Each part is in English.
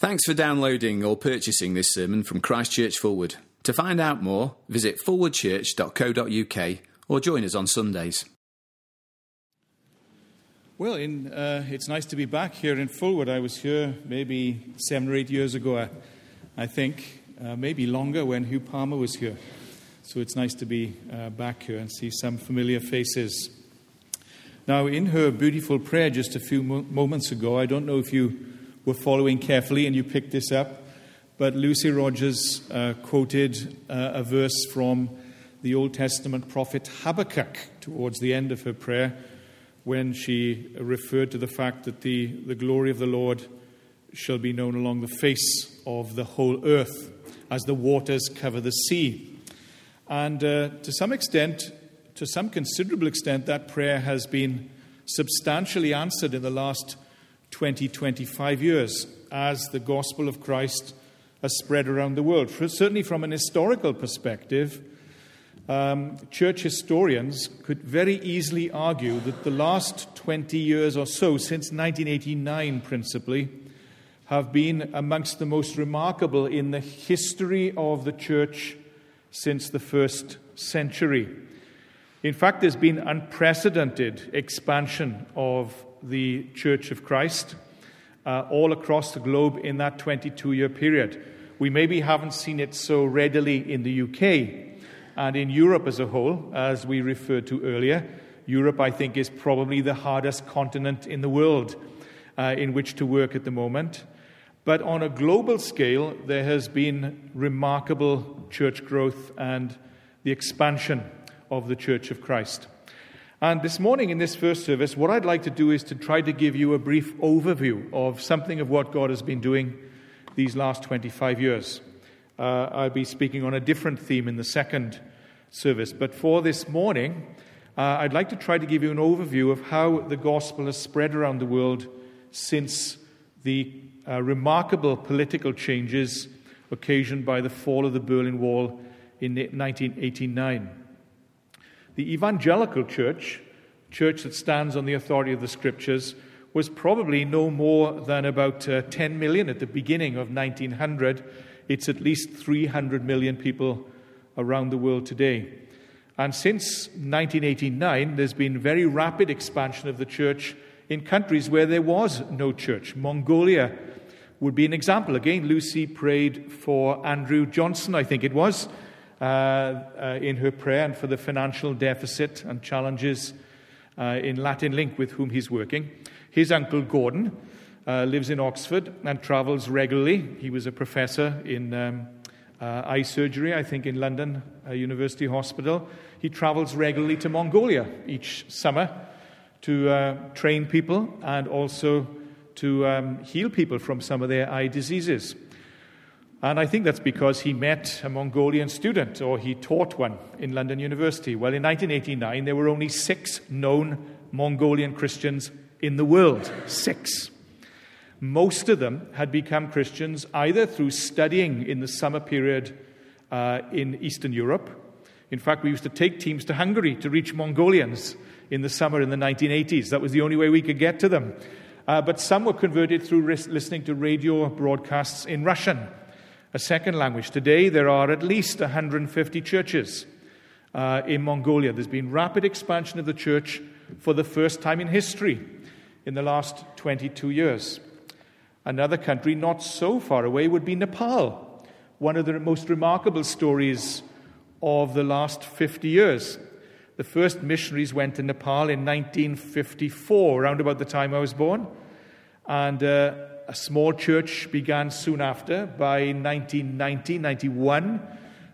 Thanks for downloading or purchasing this sermon from Christchurch Fulwood. To find out more, visit forwardchurch.co.uk or join us on Sundays. Well, in, uh, it's nice to be back here in Fulwood. I was here maybe seven or eight years ago, I, I think, uh, maybe longer when Hugh Palmer was here. So it's nice to be uh, back here and see some familiar faces. Now, in her beautiful prayer just a few mo- moments ago, I don't know if you were following carefully and you picked this up, but Lucy Rogers uh, quoted uh, a verse from the Old Testament prophet Habakkuk towards the end of her prayer when she referred to the fact that the, the glory of the Lord shall be known along the face of the whole earth as the waters cover the sea. And uh, to some extent, to some considerable extent, that prayer has been substantially answered in the last 20, 25 years as the gospel of Christ has spread around the world. For, certainly, from an historical perspective, um, church historians could very easily argue that the last 20 years or so, since 1989 principally, have been amongst the most remarkable in the history of the church since the first century. In fact, there's been unprecedented expansion of the Church of Christ uh, all across the globe in that 22 year period. We maybe haven't seen it so readily in the UK and in Europe as a whole, as we referred to earlier. Europe, I think, is probably the hardest continent in the world uh, in which to work at the moment. But on a global scale, there has been remarkable church growth and the expansion of the Church of Christ. And this morning in this first service, what I'd like to do is to try to give you a brief overview of something of what God has been doing these last 25 years. Uh, I'll be speaking on a different theme in the second service. But for this morning, uh, I'd like to try to give you an overview of how the gospel has spread around the world since the uh, remarkable political changes occasioned by the fall of the Berlin Wall in 1989. The evangelical church, church that stands on the authority of the scriptures, was probably no more than about uh, 10 million at the beginning of 1900. It's at least 300 million people around the world today. And since 1989, there's been very rapid expansion of the church in countries where there was no church. Mongolia would be an example. Again, Lucy prayed for Andrew Johnson, I think it was, in her prayer and for the financial deficit and challenges uh, in Latin Link with whom he's working. His uncle Gordon uh, lives in Oxford and travels regularly. He was a professor in um, uh, eye surgery, I think, in London University Hospital. He travels regularly to Mongolia each summer to uh, train people and also to um, heal people from some of their eye diseases. And I think that's because he met a Mongolian student, or he taught one in London University. Well, in 1989, there were only six known Mongolian Christians in the world. Six. Most of them had become Christians either through studying in the summer period uh, in Eastern Europe. In fact, we used to take teams to Hungary to reach Mongolians in the summer in the 1980s. That was the only way we could get to them. Uh, but some were converted through listening to radio broadcasts in Russian a second language. Today, there are at least 150 churches uh, in Mongolia. There's been rapid expansion of the church for the first time in history in the last 22 years. Another country not so far away would be Nepal, one of the most remarkable stories of the last 50 years. The first missionaries went to Nepal in 1954, around about the time I was born. And uh, a small church began soon after. By 1990 91,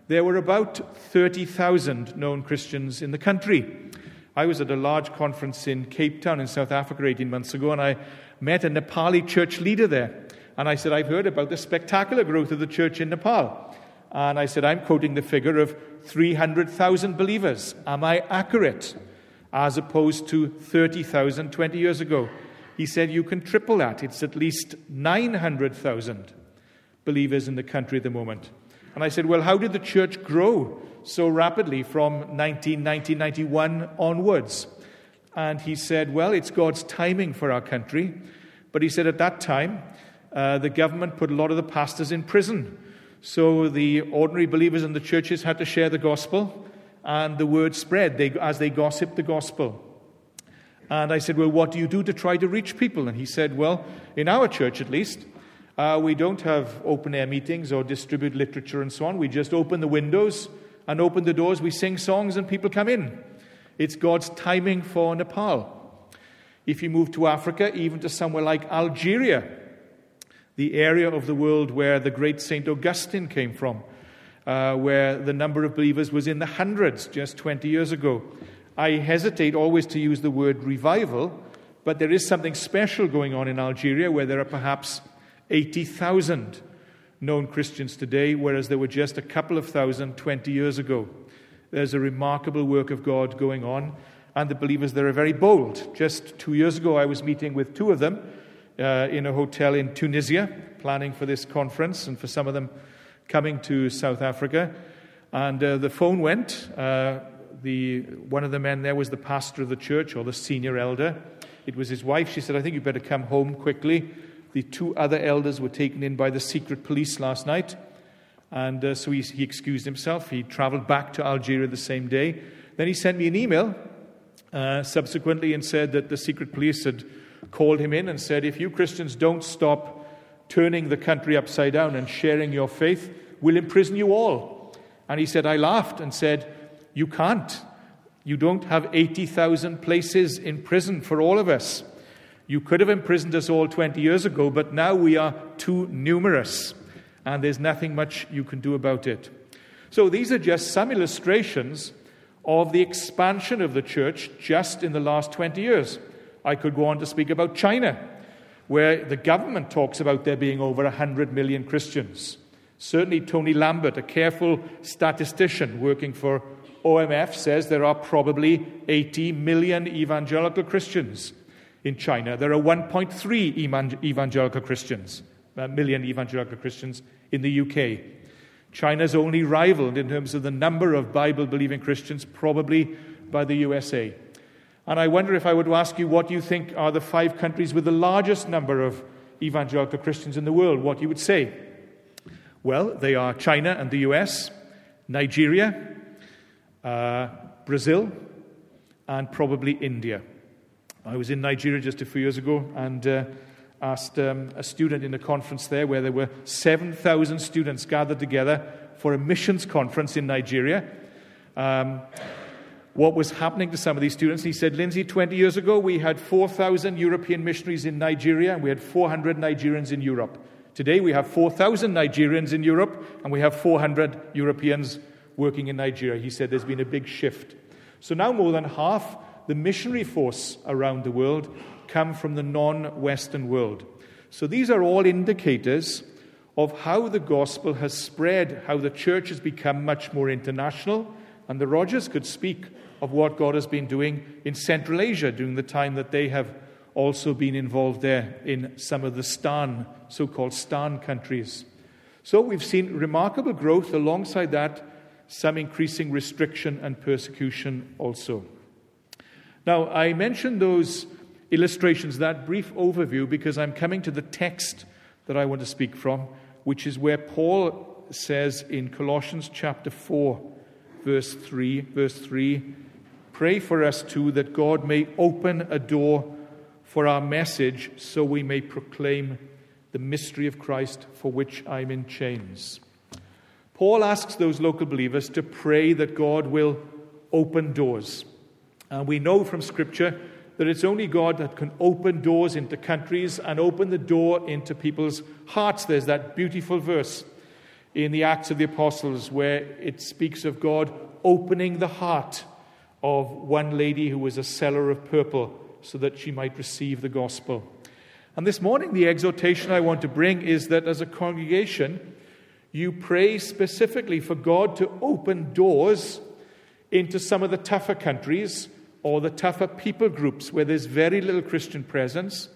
there were about 30,000 known Christians in the country. I was at a large conference in Cape Town in South Africa 18 months ago, and I met a Nepali church leader there. And I said, I've heard about the spectacular growth of the church in Nepal. And I said, I'm quoting the figure of 300,000 believers. Am I accurate? As opposed to 30,000 20 years ago. He said, You can triple that. It's at least 900,000 believers in the country at the moment. And I said, Well, how did the church grow so rapidly from 1991 onwards? And he said, Well, it's God's timing for our country. But he said, At that time, uh, the government put a lot of the pastors in prison. So the ordinary believers in the churches had to share the gospel, and the word spread they, as they gossiped the gospel. And I said, Well, what do you do to try to reach people? And he said, Well, in our church at least, uh, we don't have open air meetings or distribute literature and so on. We just open the windows and open the doors. We sing songs and people come in. It's God's timing for Nepal. If you move to Africa, even to somewhere like Algeria, the area of the world where the great St. Augustine came from, uh, where the number of believers was in the hundreds just 20 years ago. I hesitate always to use the word revival, but there is something special going on in Algeria where there are perhaps 80,000 known Christians today, whereas there were just a couple of thousand 20 years ago. There's a remarkable work of God going on, and the believers there are very bold. Just two years ago, I was meeting with two of them uh, in a hotel in Tunisia, planning for this conference, and for some of them coming to South Africa. And uh, the phone went. Uh, the, one of the men there was the pastor of the church or the senior elder. It was his wife. She said, I think you better come home quickly. The two other elders were taken in by the secret police last night. And uh, so he, he excused himself. He traveled back to Algeria the same day. Then he sent me an email uh, subsequently and said that the secret police had called him in and said, If you Christians don't stop turning the country upside down and sharing your faith, we'll imprison you all. And he said, I laughed and said, you can't. You don't have 80,000 places in prison for all of us. You could have imprisoned us all 20 years ago, but now we are too numerous, and there's nothing much you can do about it. So these are just some illustrations of the expansion of the church just in the last 20 years. I could go on to speak about China, where the government talks about there being over 100 million Christians. Certainly, Tony Lambert, a careful statistician working for OMF says there are probably 80 million evangelical Christians in China. There are 1.3 evangelical Christians, uh, million evangelical Christians in the UK. China's only rivaled in terms of the number of Bible believing Christians, probably by the USA. And I wonder if I would ask you what you think are the five countries with the largest number of evangelical Christians in the world, what you would say. Well, they are China and the US, Nigeria, uh, Brazil, and probably India. I was in Nigeria just a few years ago and uh, asked um, a student in a conference there where there were 7,000 students gathered together for a missions conference in Nigeria. Um, what was happening to some of these students. He said, Lindsay, 20 years ago we had 4,000 European missionaries in Nigeria and we had 400 Nigerians in Europe. Today we have 4,000 Nigerians in Europe and we have 400 Europeans working in Nigeria. He said there's been a big shift. So now more than half the missionary force around the world come from the non Western world. So these are all indicators of how the gospel has spread, how the church has become much more international. And the Rogers could speak of what God has been doing in Central Asia during the time that they have also been involved there in some of the Stan, so called Stan countries. So we've seen remarkable growth alongside that some increasing restriction and persecution also. Now, I mentioned those illustrations, that brief overview, because I'm coming to the text that I want to speak from, which is where Paul says in Colossians chapter 4, verse 3, verse 3, pray for us too that God may open a door for our message so we may proclaim the mystery of Christ for which I'm in chains. Paul asks those local believers to pray that God will open doors. And we know from Scripture that it's only God that can open doors into countries and open the door into people's hearts. There's that beautiful verse in the Acts of the Apostles where it speaks of God opening the heart of one lady who was a seller of purple so that she might receive the gospel. And this morning, the exhortation I want to bring is that as a congregation, you pray specifically for God to open doors into some of the tougher countries or the tougher people groups where there's very little Christian presence.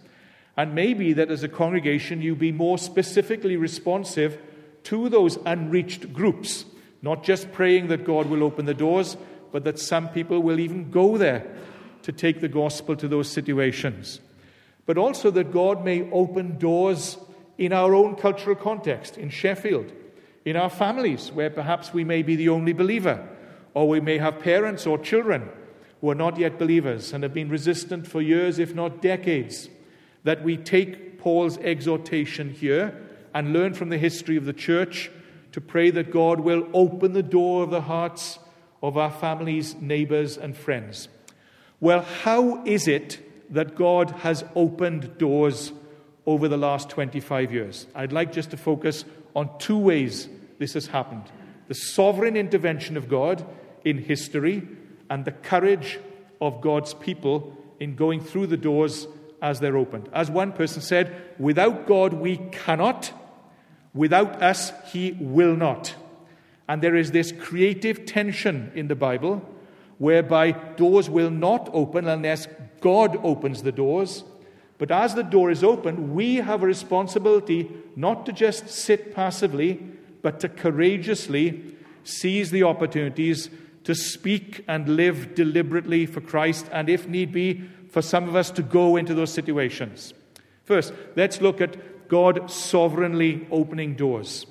And maybe that as a congregation you be more specifically responsive to those unreached groups, not just praying that God will open the doors, but that some people will even go there to take the gospel to those situations. But also that God may open doors in our own cultural context, in Sheffield, in our families, where perhaps we may be the only believer, or we may have parents or children who are not yet believers and have been resistant for years, if not decades, that we take Paul's exhortation here and learn from the history of the church to pray that God will open the door of the hearts of our families, neighbors, and friends. Well, how is it that God has opened doors over the last 25 years? I'd like just to focus on two ways this has happened the sovereign intervention of God in history and the courage of God's people in going through the doors as they're opened. As one person said, without God we cannot, without us he will not. And there is this creative tension in the Bible whereby doors will not open unless God opens the doors. But as the door is open, we have a responsibility not to just sit passively, but to courageously seize the opportunities to speak and live deliberately for Christ, and if need be, for some of us to go into those situations. First, let's look at God sovereignly opening doors.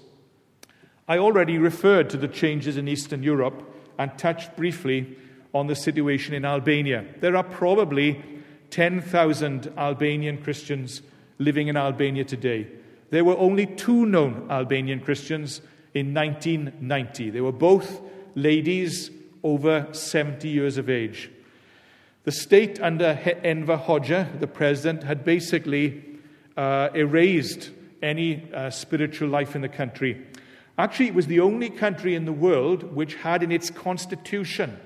I already referred to the changes in Eastern Europe and touched briefly on the situation in Albania. There are probably 10,000 Albanian Christians living in Albania today. There were only two known Albanian Christians in 1990. They were both ladies over 70 years of age. The state under Enver Hoxha, the president, had basically uh, erased any uh, spiritual life in the country. Actually, it was the only country in the world which had in its constitution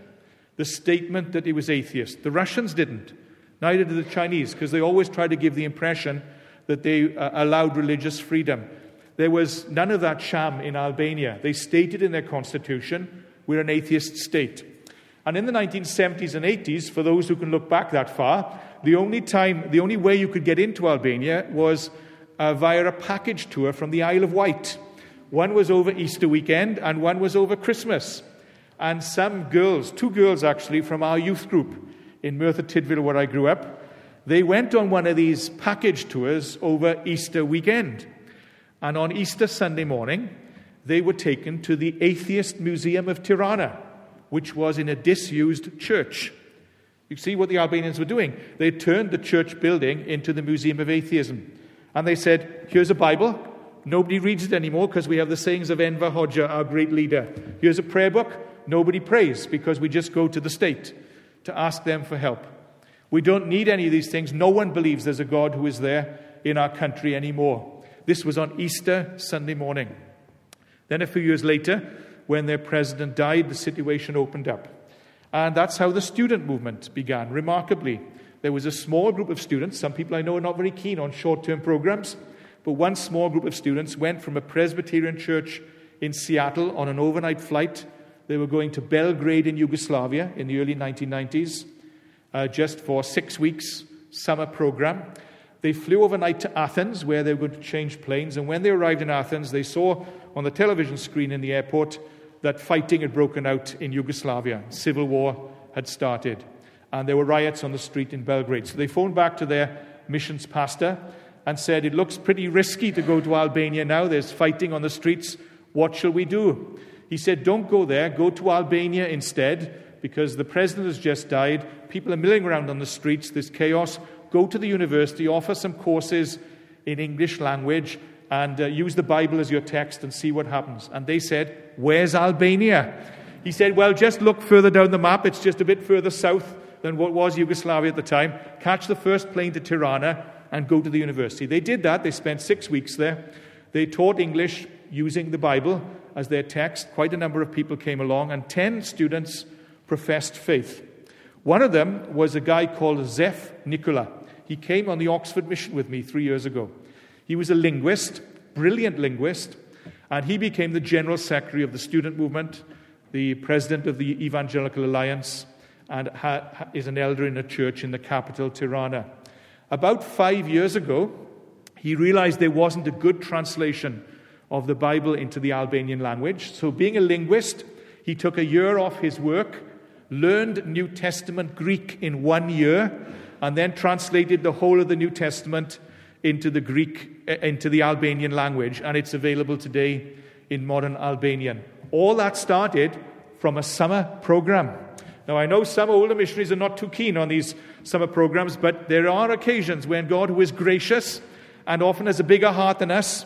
the statement that it was atheist. The Russians didn't, neither did the Chinese, because they always tried to give the impression that they uh, allowed religious freedom. There was none of that sham in Albania. They stated in their constitution, we're an atheist state. And in the 1970s and 80s, for those who can look back that far, the only time, the only way you could get into Albania was uh, via a package tour from the Isle of Wight. One was over Easter weekend, and one was over Christmas. And some girls, two girls actually, from our youth group in Merthyr Tydfil, where I grew up, they went on one of these package tours over Easter weekend. And on Easter Sunday morning, they were taken to the Atheist Museum of Tirana, which was in a disused church. You see what the Albanians were doing? They turned the church building into the Museum of Atheism. And they said, Here's a Bible. Nobody reads it anymore because we have the sayings of Enver Hoxha, our great leader. Here's a prayer book. Nobody prays because we just go to the state to ask them for help. We don't need any of these things. No one believes there's a God who is there in our country anymore. This was on Easter Sunday morning. Then, a few years later, when their president died, the situation opened up. And that's how the student movement began. Remarkably, there was a small group of students. Some people I know are not very keen on short term programs, but one small group of students went from a Presbyterian church in Seattle on an overnight flight. They were going to Belgrade in Yugoslavia in the early 1990s uh, just for six weeks summer program. They flew overnight to Athens, where they to change planes. And when they arrived in Athens, they saw on the television screen in the airport that fighting had broken out in Yugoslavia. Civil war had started. And there were riots on the street in Belgrade. So they phoned back to their missions pastor and said, It looks pretty risky to go to Albania now. There's fighting on the streets. What shall we do? He said, Don't go there. Go to Albania instead because the president has just died. People are milling around on the streets. There's chaos. Go to the university, offer some courses in English language, and uh, use the Bible as your text and see what happens. And they said, Where's Albania? He said, Well, just look further down the map. It's just a bit further south than what was Yugoslavia at the time. Catch the first plane to Tirana and go to the university. They did that. They spent six weeks there. They taught English using the Bible as their text. Quite a number of people came along, and 10 students professed faith. One of them was a guy called Zef Nicola. He came on the Oxford mission with me three years ago. He was a linguist, brilliant linguist, and he became the general secretary of the student movement, the president of the Evangelical Alliance, and ha- is an elder in a church in the capital, Tirana. About five years ago, he realized there wasn't a good translation of the Bible into the Albanian language. So, being a linguist, he took a year off his work learned New Testament Greek in one year, and then translated the whole of the New Testament into the Greek, uh, into the Albanian language, and it's available today in modern Albanian. All that started from a summer program. Now, I know some older missionaries are not too keen on these summer programs, but there are occasions when God, who is gracious and often has a bigger heart than us,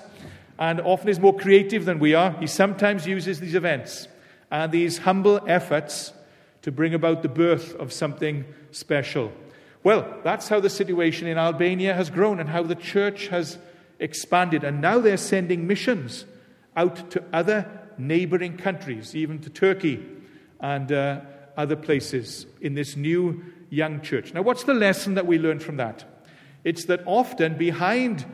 and often is more creative than we are, he sometimes uses these events and these humble efforts to bring about the birth of something special. Well, that's how the situation in Albania has grown and how the church has expanded. And now they're sending missions out to other neighboring countries, even to Turkey and uh, other places in this new young church. Now, what's the lesson that we learn from that? It's that often behind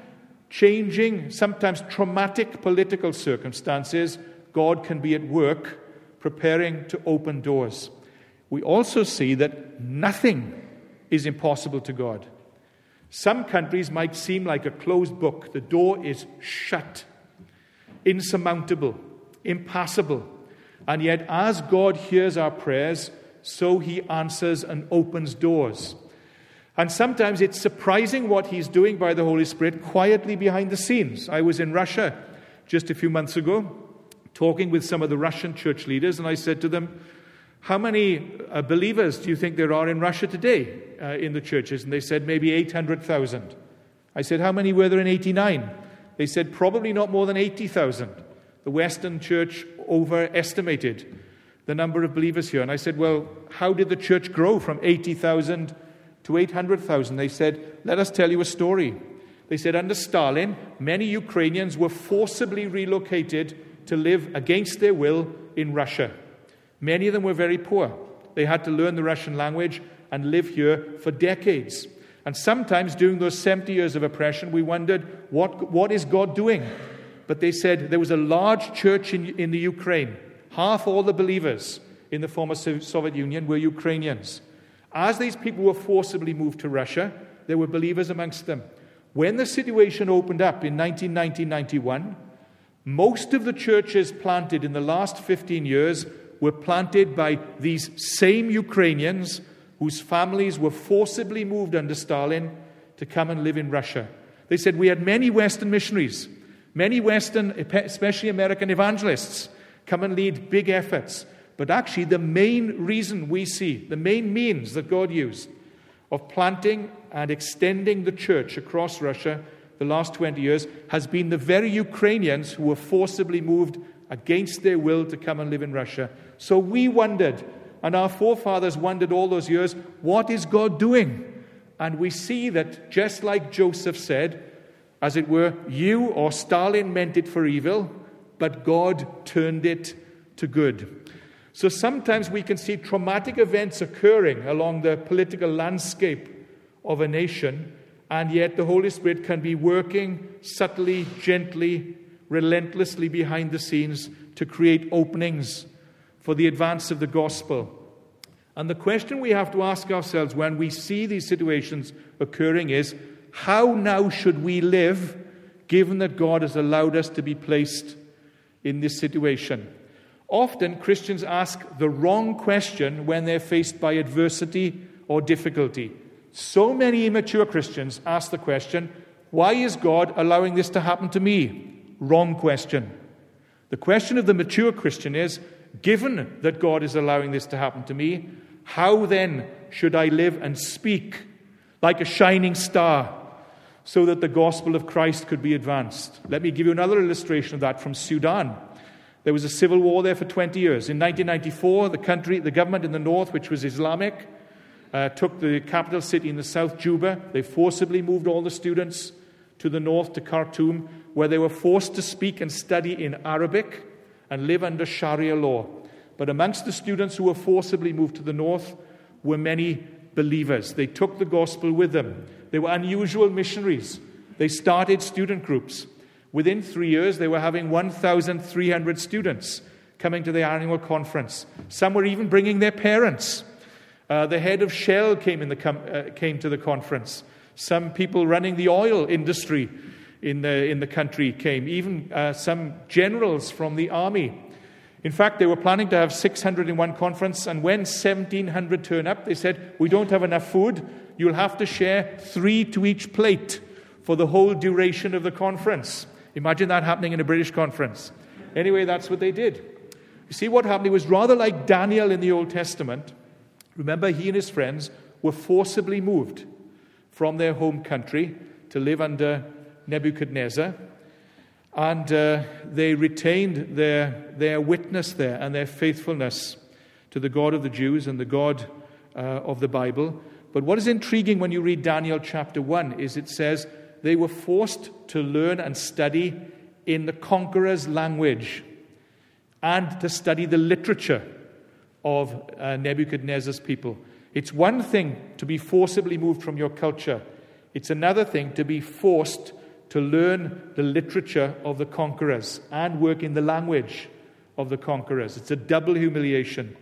changing, sometimes traumatic political circumstances, God can be at work preparing to open doors. We also see that nothing is impossible to God. Some countries might seem like a closed book, the door is shut, insurmountable, impassable. And yet, as God hears our prayers, so he answers and opens doors. And sometimes it's surprising what he's doing by the Holy Spirit quietly behind the scenes. I was in Russia just a few months ago talking with some of the Russian church leaders, and I said to them, how many uh, believers do you think there are in Russia today uh, in the churches? And they said maybe 800,000. I said, How many were there in 89? They said, Probably not more than 80,000. The Western church overestimated the number of believers here. And I said, Well, how did the church grow from 80,000 to 800,000? They said, Let us tell you a story. They said, Under Stalin, many Ukrainians were forcibly relocated to live against their will in Russia. Many of them were very poor. They had to learn the Russian language and live here for decades. And sometimes during those 70 years of oppression, we wondered, what, what is God doing? But they said there was a large church in, in the Ukraine. Half all the believers in the former Soviet Union were Ukrainians. As these people were forcibly moved to Russia, there were believers amongst them. When the situation opened up in 1990 91, most of the churches planted in the last 15 years were planted by these same Ukrainians whose families were forcibly moved under Stalin to come and live in Russia. They said, We had many Western missionaries, many Western, especially American evangelists, come and lead big efforts. But actually, the main reason we see, the main means that God used of planting and extending the church across Russia the last 20 years has been the very Ukrainians who were forcibly moved against their will to come and live in Russia. So we wondered, and our forefathers wondered all those years, what is God doing? And we see that just like Joseph said, as it were, you or Stalin meant it for evil, but God turned it to good. So sometimes we can see traumatic events occurring along the political landscape of a nation, and yet the Holy Spirit can be working subtly, gently, relentlessly behind the scenes to create openings for the advance of the gospel. And the question we have to ask ourselves when we see these situations occurring is how now should we live given that God has allowed us to be placed in this situation? Often Christians ask the wrong question when they're faced by adversity or difficulty. So many immature Christians ask the question, why is God allowing this to happen to me? Wrong question. The question of the mature Christian is given that God is allowing this to happen to me, how then should I live and speak like a shining star so that the gospel of Christ could be advanced? Let me give you another illustration of that from Sudan. There was a civil war there for 20 years. In 1994, the country, the government in the north, which was Islamic, uh, took the capital city in the south, Juba. They forcibly moved all the students to the north to Khartoum where they were forced to speak and study in Arabic and live under Sharia law. But amongst the students who were forcibly moved to the north were many believers. They took the gospel with them. They were unusual missionaries. They started student groups. Within three years, they were having 1,300 students coming to the annual conference. Some were even bringing their parents. Uh, the head of Shell came, com- uh, came to the conference. Some people running the oil industry in the, in the country came, even uh, some generals from the army. In fact, they were planning to have 600 in one conference, and when 1,700 turned up, they said, We don't have enough food. You'll have to share three to each plate for the whole duration of the conference. Imagine that happening in a British conference. Anyway, that's what they did. You see what happened? It was rather like Daniel in the Old Testament. Remember, he and his friends were forcibly moved from their home country to live under Nebuchadnezzar. And uh, they retained their, their witness there and their faithfulness to the God of the Jews and the God uh, of the Bible. But what is intriguing when you read Daniel chapter 1 is it says they were forced to learn and study in the conqueror's language and to study the literature of uh, Nebuchadnezzar's people. It's one thing to be forcibly moved from your culture, it's another thing to be forced to learn the literature of the conquerors and work in the language of the conquerors. It's a double humiliation.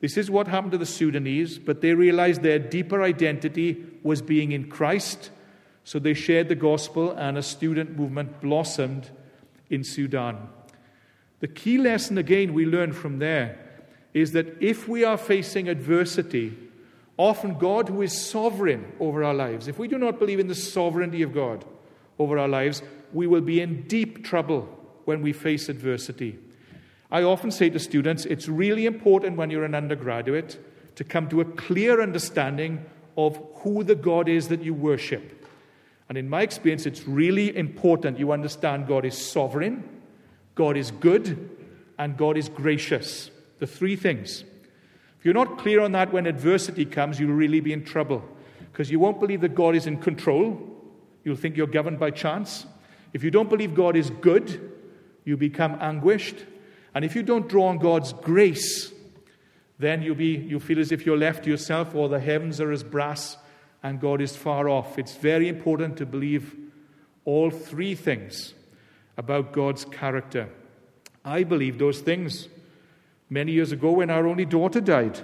This is what happened to the Sudanese, but they realized their deeper identity was being in Christ, so they shared the gospel, and a student movement blossomed in Sudan. The key lesson, again, we learn from there is that if we are facing adversity, often God, who is sovereign over our lives, if we do not believe in the sovereignty of God over our lives, we will be in deep trouble when we face adversity. I often say to students, it's really important when you're an undergraduate to come to a clear understanding of who the God is that you worship. And in my experience, it's really important you understand God is sovereign, God is good, and God is gracious. The three things. If you're not clear on that when adversity comes, you'll really be in trouble because you won't believe that God is in control. You'll think you're governed by chance. If you don't believe God is good, you become anguished. And if you don't draw on God's grace, then you'll, be, you'll feel as if you're left to yourself or the heavens are as brass and God is far off. It's very important to believe all three things about God's character. I believe those things many years ago when our only daughter died.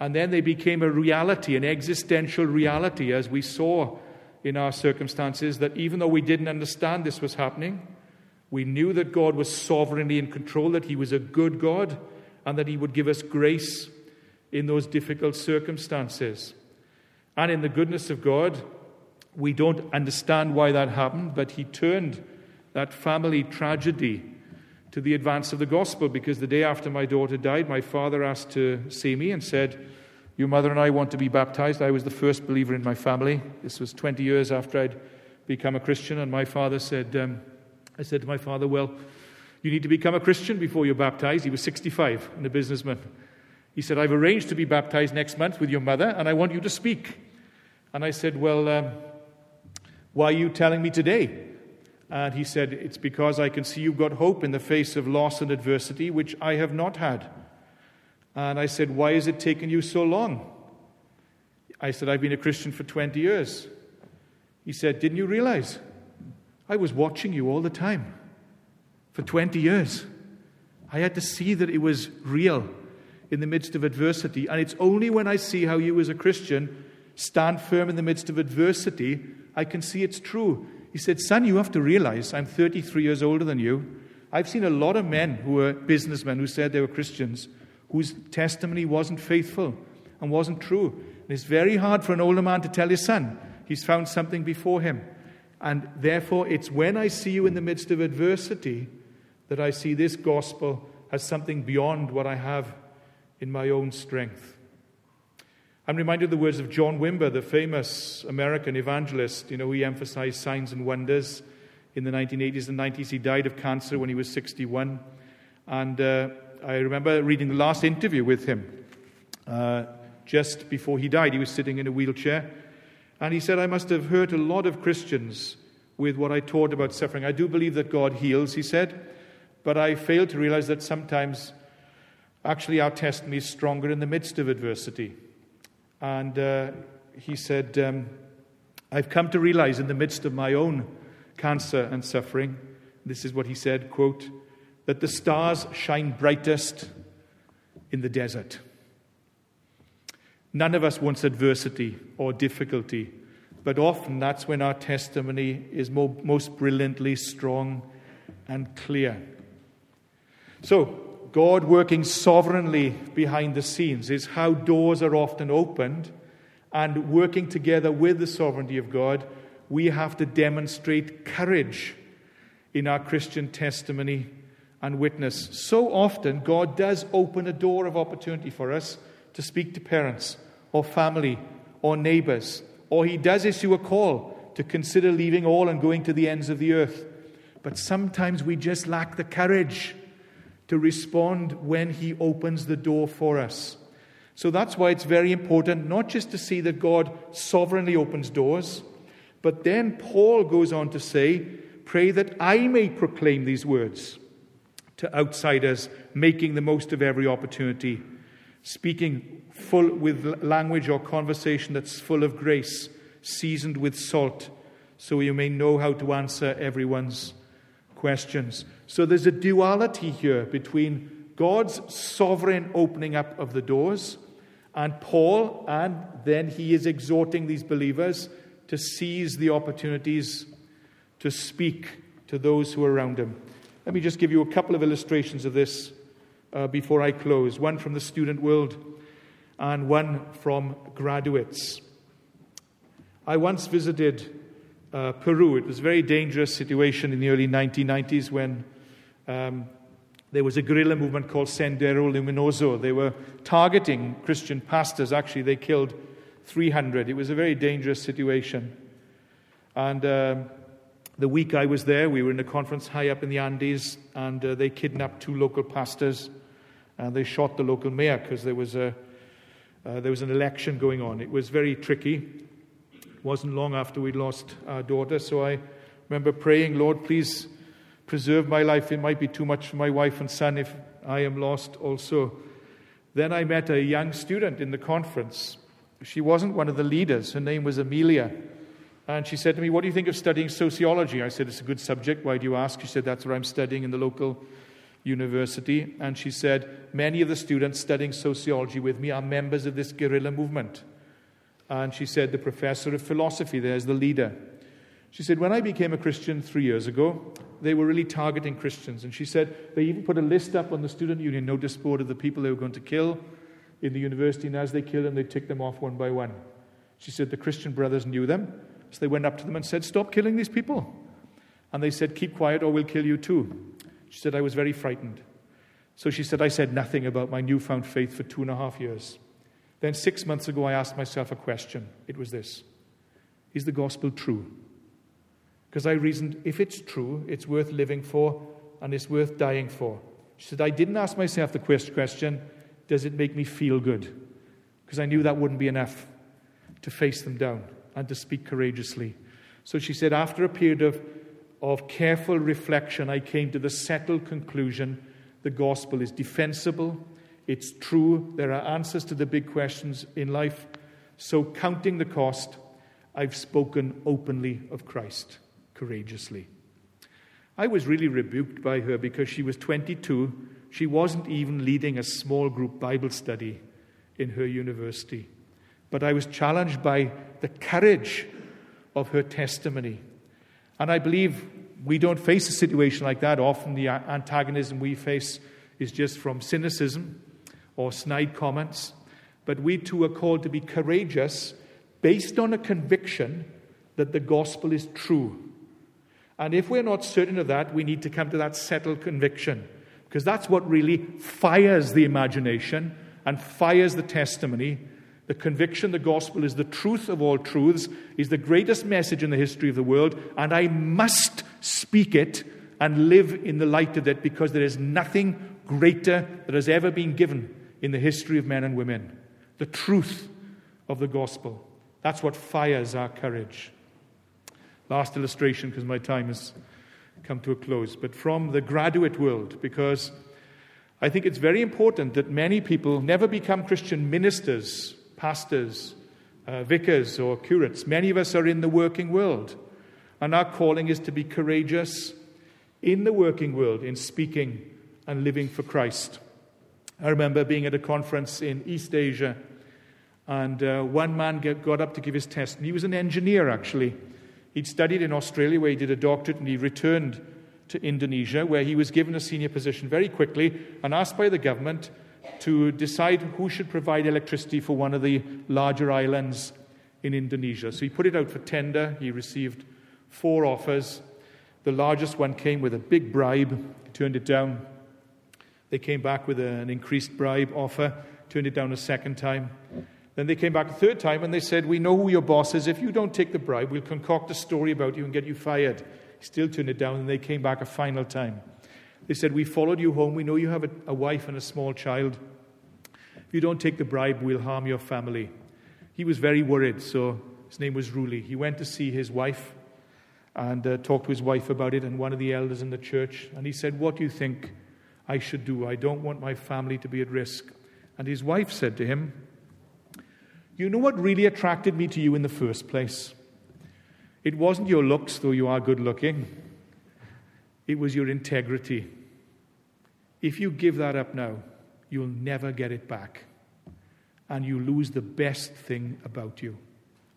And then they became a reality, an existential reality, as we saw in our circumstances, that even though we didn't understand this was happening, we knew that God was sovereignly in control, that He was a good God, and that He would give us grace in those difficult circumstances. And in the goodness of God, we don't understand why that happened, but He turned that family tragedy to the advance of the gospel because the day after my daughter died, my father asked to see me and said, Your mother and I want to be baptized. I was the first believer in my family. This was 20 years after I'd become a Christian. And my father said, um, I said to my father, Well, you need to become a Christian before you're baptized. He was 65 and a businessman. He said, I've arranged to be baptized next month with your mother, and I want you to speak. And I said, Well, um, why are you telling me today? And he said, It's because I can see you've got hope in the face of loss and adversity, which I have not had. And I said, Why has it taken you so long? I said, I've been a Christian for 20 years. He said, Didn't you realize? I was watching you all the time for 20 years. I had to see that it was real in the midst of adversity. And it's only when I see how you, as a Christian, stand firm in the midst of adversity, I can see it's true. He said, Son, you have to realize I'm 33 years older than you. I've seen a lot of men who were businessmen who said they were Christians whose testimony wasn't faithful and wasn't true. And it's very hard for an older man to tell his son he's found something before him. And therefore, it's when I see you in the midst of adversity that I see this gospel as something beyond what I have in my own strength. I'm reminded of the words of John Wimber, the famous American evangelist. You know, he emphasized signs and wonders in the 1980s and 90s. He died of cancer when he was 61. And uh, I remember reading the last interview with him uh, just before he died. He was sitting in a wheelchair. And he said, I must have hurt a lot of Christians with what I taught about suffering. I do believe that God heals, he said, but I failed to realize that sometimes actually our testimony is stronger in the midst of adversity. And uh, he said, um, I've come to realize in the midst of my own cancer and suffering, this is what he said, quote, that the stars shine brightest in the desert. None of us wants adversity or difficulty, but often that's when our testimony is most brilliantly strong and clear. So, God working sovereignly behind the scenes is how doors are often opened, and working together with the sovereignty of God, we have to demonstrate courage in our Christian testimony and witness. So often, God does open a door of opportunity for us to speak to parents or family or neighbors, or He does issue a call to consider leaving all and going to the ends of the earth. But sometimes we just lack the courage to respond when He opens the door for us. So that's why it's very important not just to see that God sovereignly opens doors, but then Paul goes on to say, Pray that I may proclaim these words to outsiders, making the most of every opportunity, speaking full with language or conversation that's full of grace, seasoned with salt, so you may know how to answer everyone's questions. So there's a duality here between God's sovereign opening up of the doors and Paul, and then he is exhorting these believers to seize the opportunities to speak to those who are around him. Let me just give you a couple of illustrations of this uh, before I close one from the student world and one from graduates. I once visited uh, Peru. It was a very dangerous situation in the early 1990s when um, there was a guerrilla movement called Sendero Luminoso. They were targeting Christian pastors. Actually, they killed 300. It was a very dangerous situation. And um, the week I was there, we were in a conference high up in the Andes, and uh, they kidnapped two local pastors, and they shot the local mayor because there was a uh, there was an election going on. It was very tricky. It wasn't long after we'd lost our daughter, so I remember praying, Lord, please preserve my life. It might be too much for my wife and son if I am lost also. Then I met a young student in the conference. She wasn't one of the leaders. Her name was Amelia. And she said to me, What do you think of studying sociology? I said, It's a good subject. Why do you ask? She said, That's what I'm studying in the local university. And she said, Many of the students studying sociology with me are members of this guerrilla movement. And she said, The professor of philosophy there is the leader. She said, When I became a Christian three years ago, they were really targeting Christians. And she said they even put a list up on the student union notice board of the people they were going to kill in the university. And as they killed them, they ticked them off one by one. She said the Christian brothers knew them. So they went up to them and said, Stop killing these people. And they said, Keep quiet or we'll kill you too. She said, I was very frightened. So she said, I said nothing about my newfound faith for two and a half years. Then six months ago, I asked myself a question. It was this Is the gospel true? Because I reasoned, if it's true, it's worth living for and it's worth dying for. She said, I didn't ask myself the question, does it make me feel good? Because I knew that wouldn't be enough to face them down and to speak courageously. So she said, after a period of, of careful reflection, I came to the settled conclusion the gospel is defensible, it's true, there are answers to the big questions in life. So, counting the cost, I've spoken openly of Christ courageously. I was really rebuked by her because she was 22. She wasn't even leading a small group Bible study in her university. But I was challenged by the courage of her testimony. And I believe we don't face a situation like that. Often the antagonism we face is just from cynicism or snide comments. But we too are called to be courageous based on a conviction that the gospel is true. And if we're not certain of that, we need to come to that settled conviction because that's what really fires the imagination and fires the testimony the conviction the gospel is the truth of all truths, is the greatest message in the history of the world, and I must speak it and live in the light of it because there is nothing greater that has ever been given in the history of men and women. The truth of the gospel. That's what fires our courage. Last illustration, because my time has come to a close, but from the graduate world, because I think it's very important that many people never become Christian ministers pastors, uh, vicars, or curates. Many of us are in the working world. And our calling is to be courageous in the working world, in speaking and living for Christ. I remember being at a conference in East Asia, and uh, one man got up to give his testimony. He was an engineer, actually. He'd studied in Australia, where he did a doctorate, and he returned to Indonesia, where he was given a senior position very quickly and asked by the government to decide who should provide electricity for one of the larger islands in Indonesia. So he put it out for tender. He received four offers. The largest one came with a big bribe. He turned it down. They came back with an increased bribe offer, turned it down a second time. Then they came back a third time and they said, We know who your boss is. If you don't take the bribe, we'll concoct a story about you and get you fired. He still turned it down and they came back a final time. They said, We followed you home. We know you have a, a wife and a small child. If you don't take the bribe, we'll harm your family. He was very worried, so his name was Ruli. He went to see his wife and uh, talked to his wife about it and one of the elders in the church. And he said, What do you think I should do? I don't want my family to be at risk. And his wife said to him, You know what really attracted me to you in the first place? It wasn't your looks, though you are good looking, it was your integrity. If you give that up now, you'll never get it back. And you lose the best thing about you.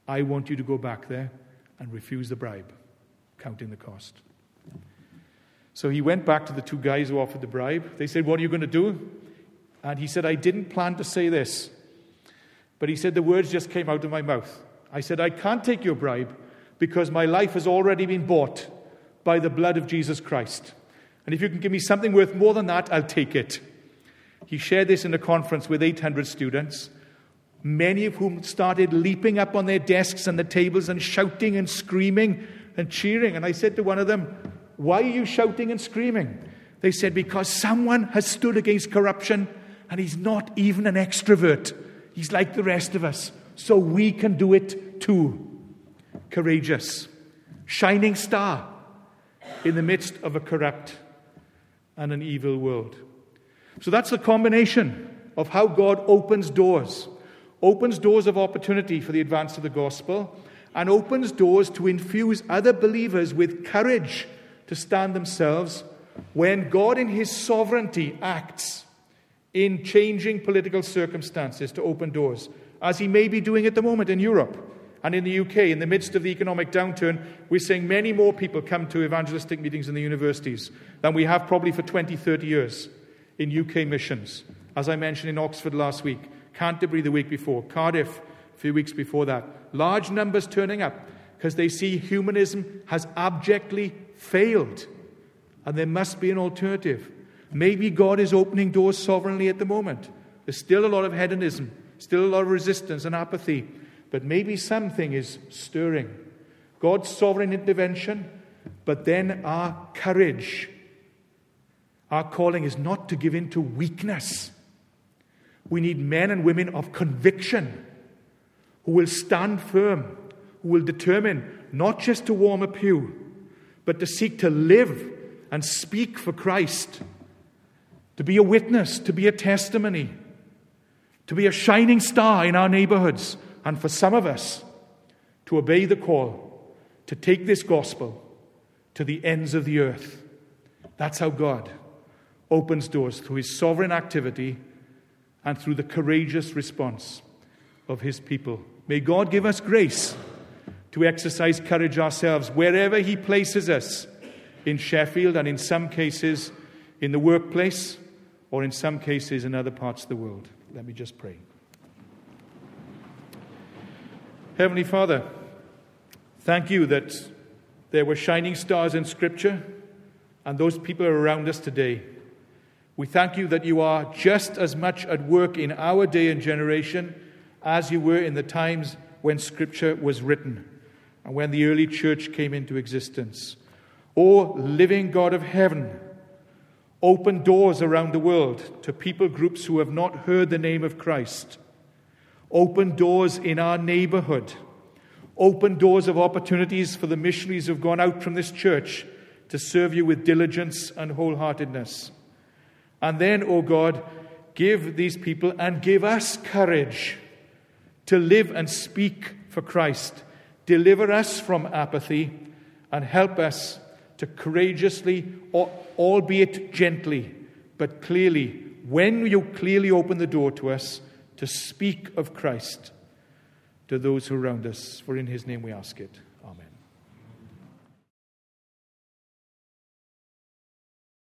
I want you to go back there and refuse the bribe, counting the cost. So he went back to the two guys who offered the bribe. They said, What are you going to do? And he said, I didn't plan to say this. But he said, The words just came out of my mouth. I said, I can't take your bribe because my life has already been bought by the blood of Jesus Christ. And if you can give me something worth more than that, I'll take it. He shared this in a conference with 800 students, many of whom started leaping up on their desks and the tables and shouting and screaming and cheering. And I said to one of them, Why are you shouting and screaming? They said, Because someone has stood against corruption and he's not even an extrovert. He's like the rest of us. So we can do it too. Courageous, shining star in the midst of a corrupt and an evil world. So that's the combination of how God opens doors. Opens doors of opportunity for the advance of the gospel and opens doors to infuse other believers with courage to stand themselves when God, in His sovereignty, acts in changing political circumstances to open doors, as He may be doing at the moment in Europe and in the UK. In the midst of the economic downturn, we're seeing many more people come to evangelistic meetings in the universities than we have probably for 20, 30 years in UK missions. As I mentioned in Oxford last week, Canterbury the week before, Cardiff a few weeks before that. Large numbers turning up because they see humanism has abjectly failed and there must be an alternative. Maybe God is opening doors sovereignly at the moment. There's still a lot of hedonism, still a lot of resistance and apathy, but maybe something is stirring. God's sovereign intervention, but then our courage our calling is not to give in to weakness. We need men and women of conviction who will stand firm, who will determine not just to warm a pew, but to seek to live and speak for Christ, to be a witness, to be a testimony, to be a shining star in our neighborhoods, and for some of us to obey the call to take this gospel to the ends of the earth. That's how God opens doors through his sovereign activity and through the courageous response of his people. May God give us grace to exercise courage ourselves wherever he places us in Sheffield and in some cases in the workplace or in some cases in other parts of the world. Let me just pray. Heavenly Father, thank you that there were shining stars in Scripture and those people are around us today. We thank you that you are just as much at work in our day and generation as you were in the times when Scripture was written and when the early church came into existence. O living God of heaven, open doors around the world to people groups who have not heard the name of Christ. Open doors in our neighborhood. Open doors of opportunities for the missionaries who have gone out from this church to serve you with diligence and wholeheartedness. And then, O oh God, give these people and give us courage to live and speak for Christ. Deliver us from apathy and help us to courageously, albeit gently, but clearly, when you clearly open the door to us, to speak of Christ to those who are around us. For in his name we ask it.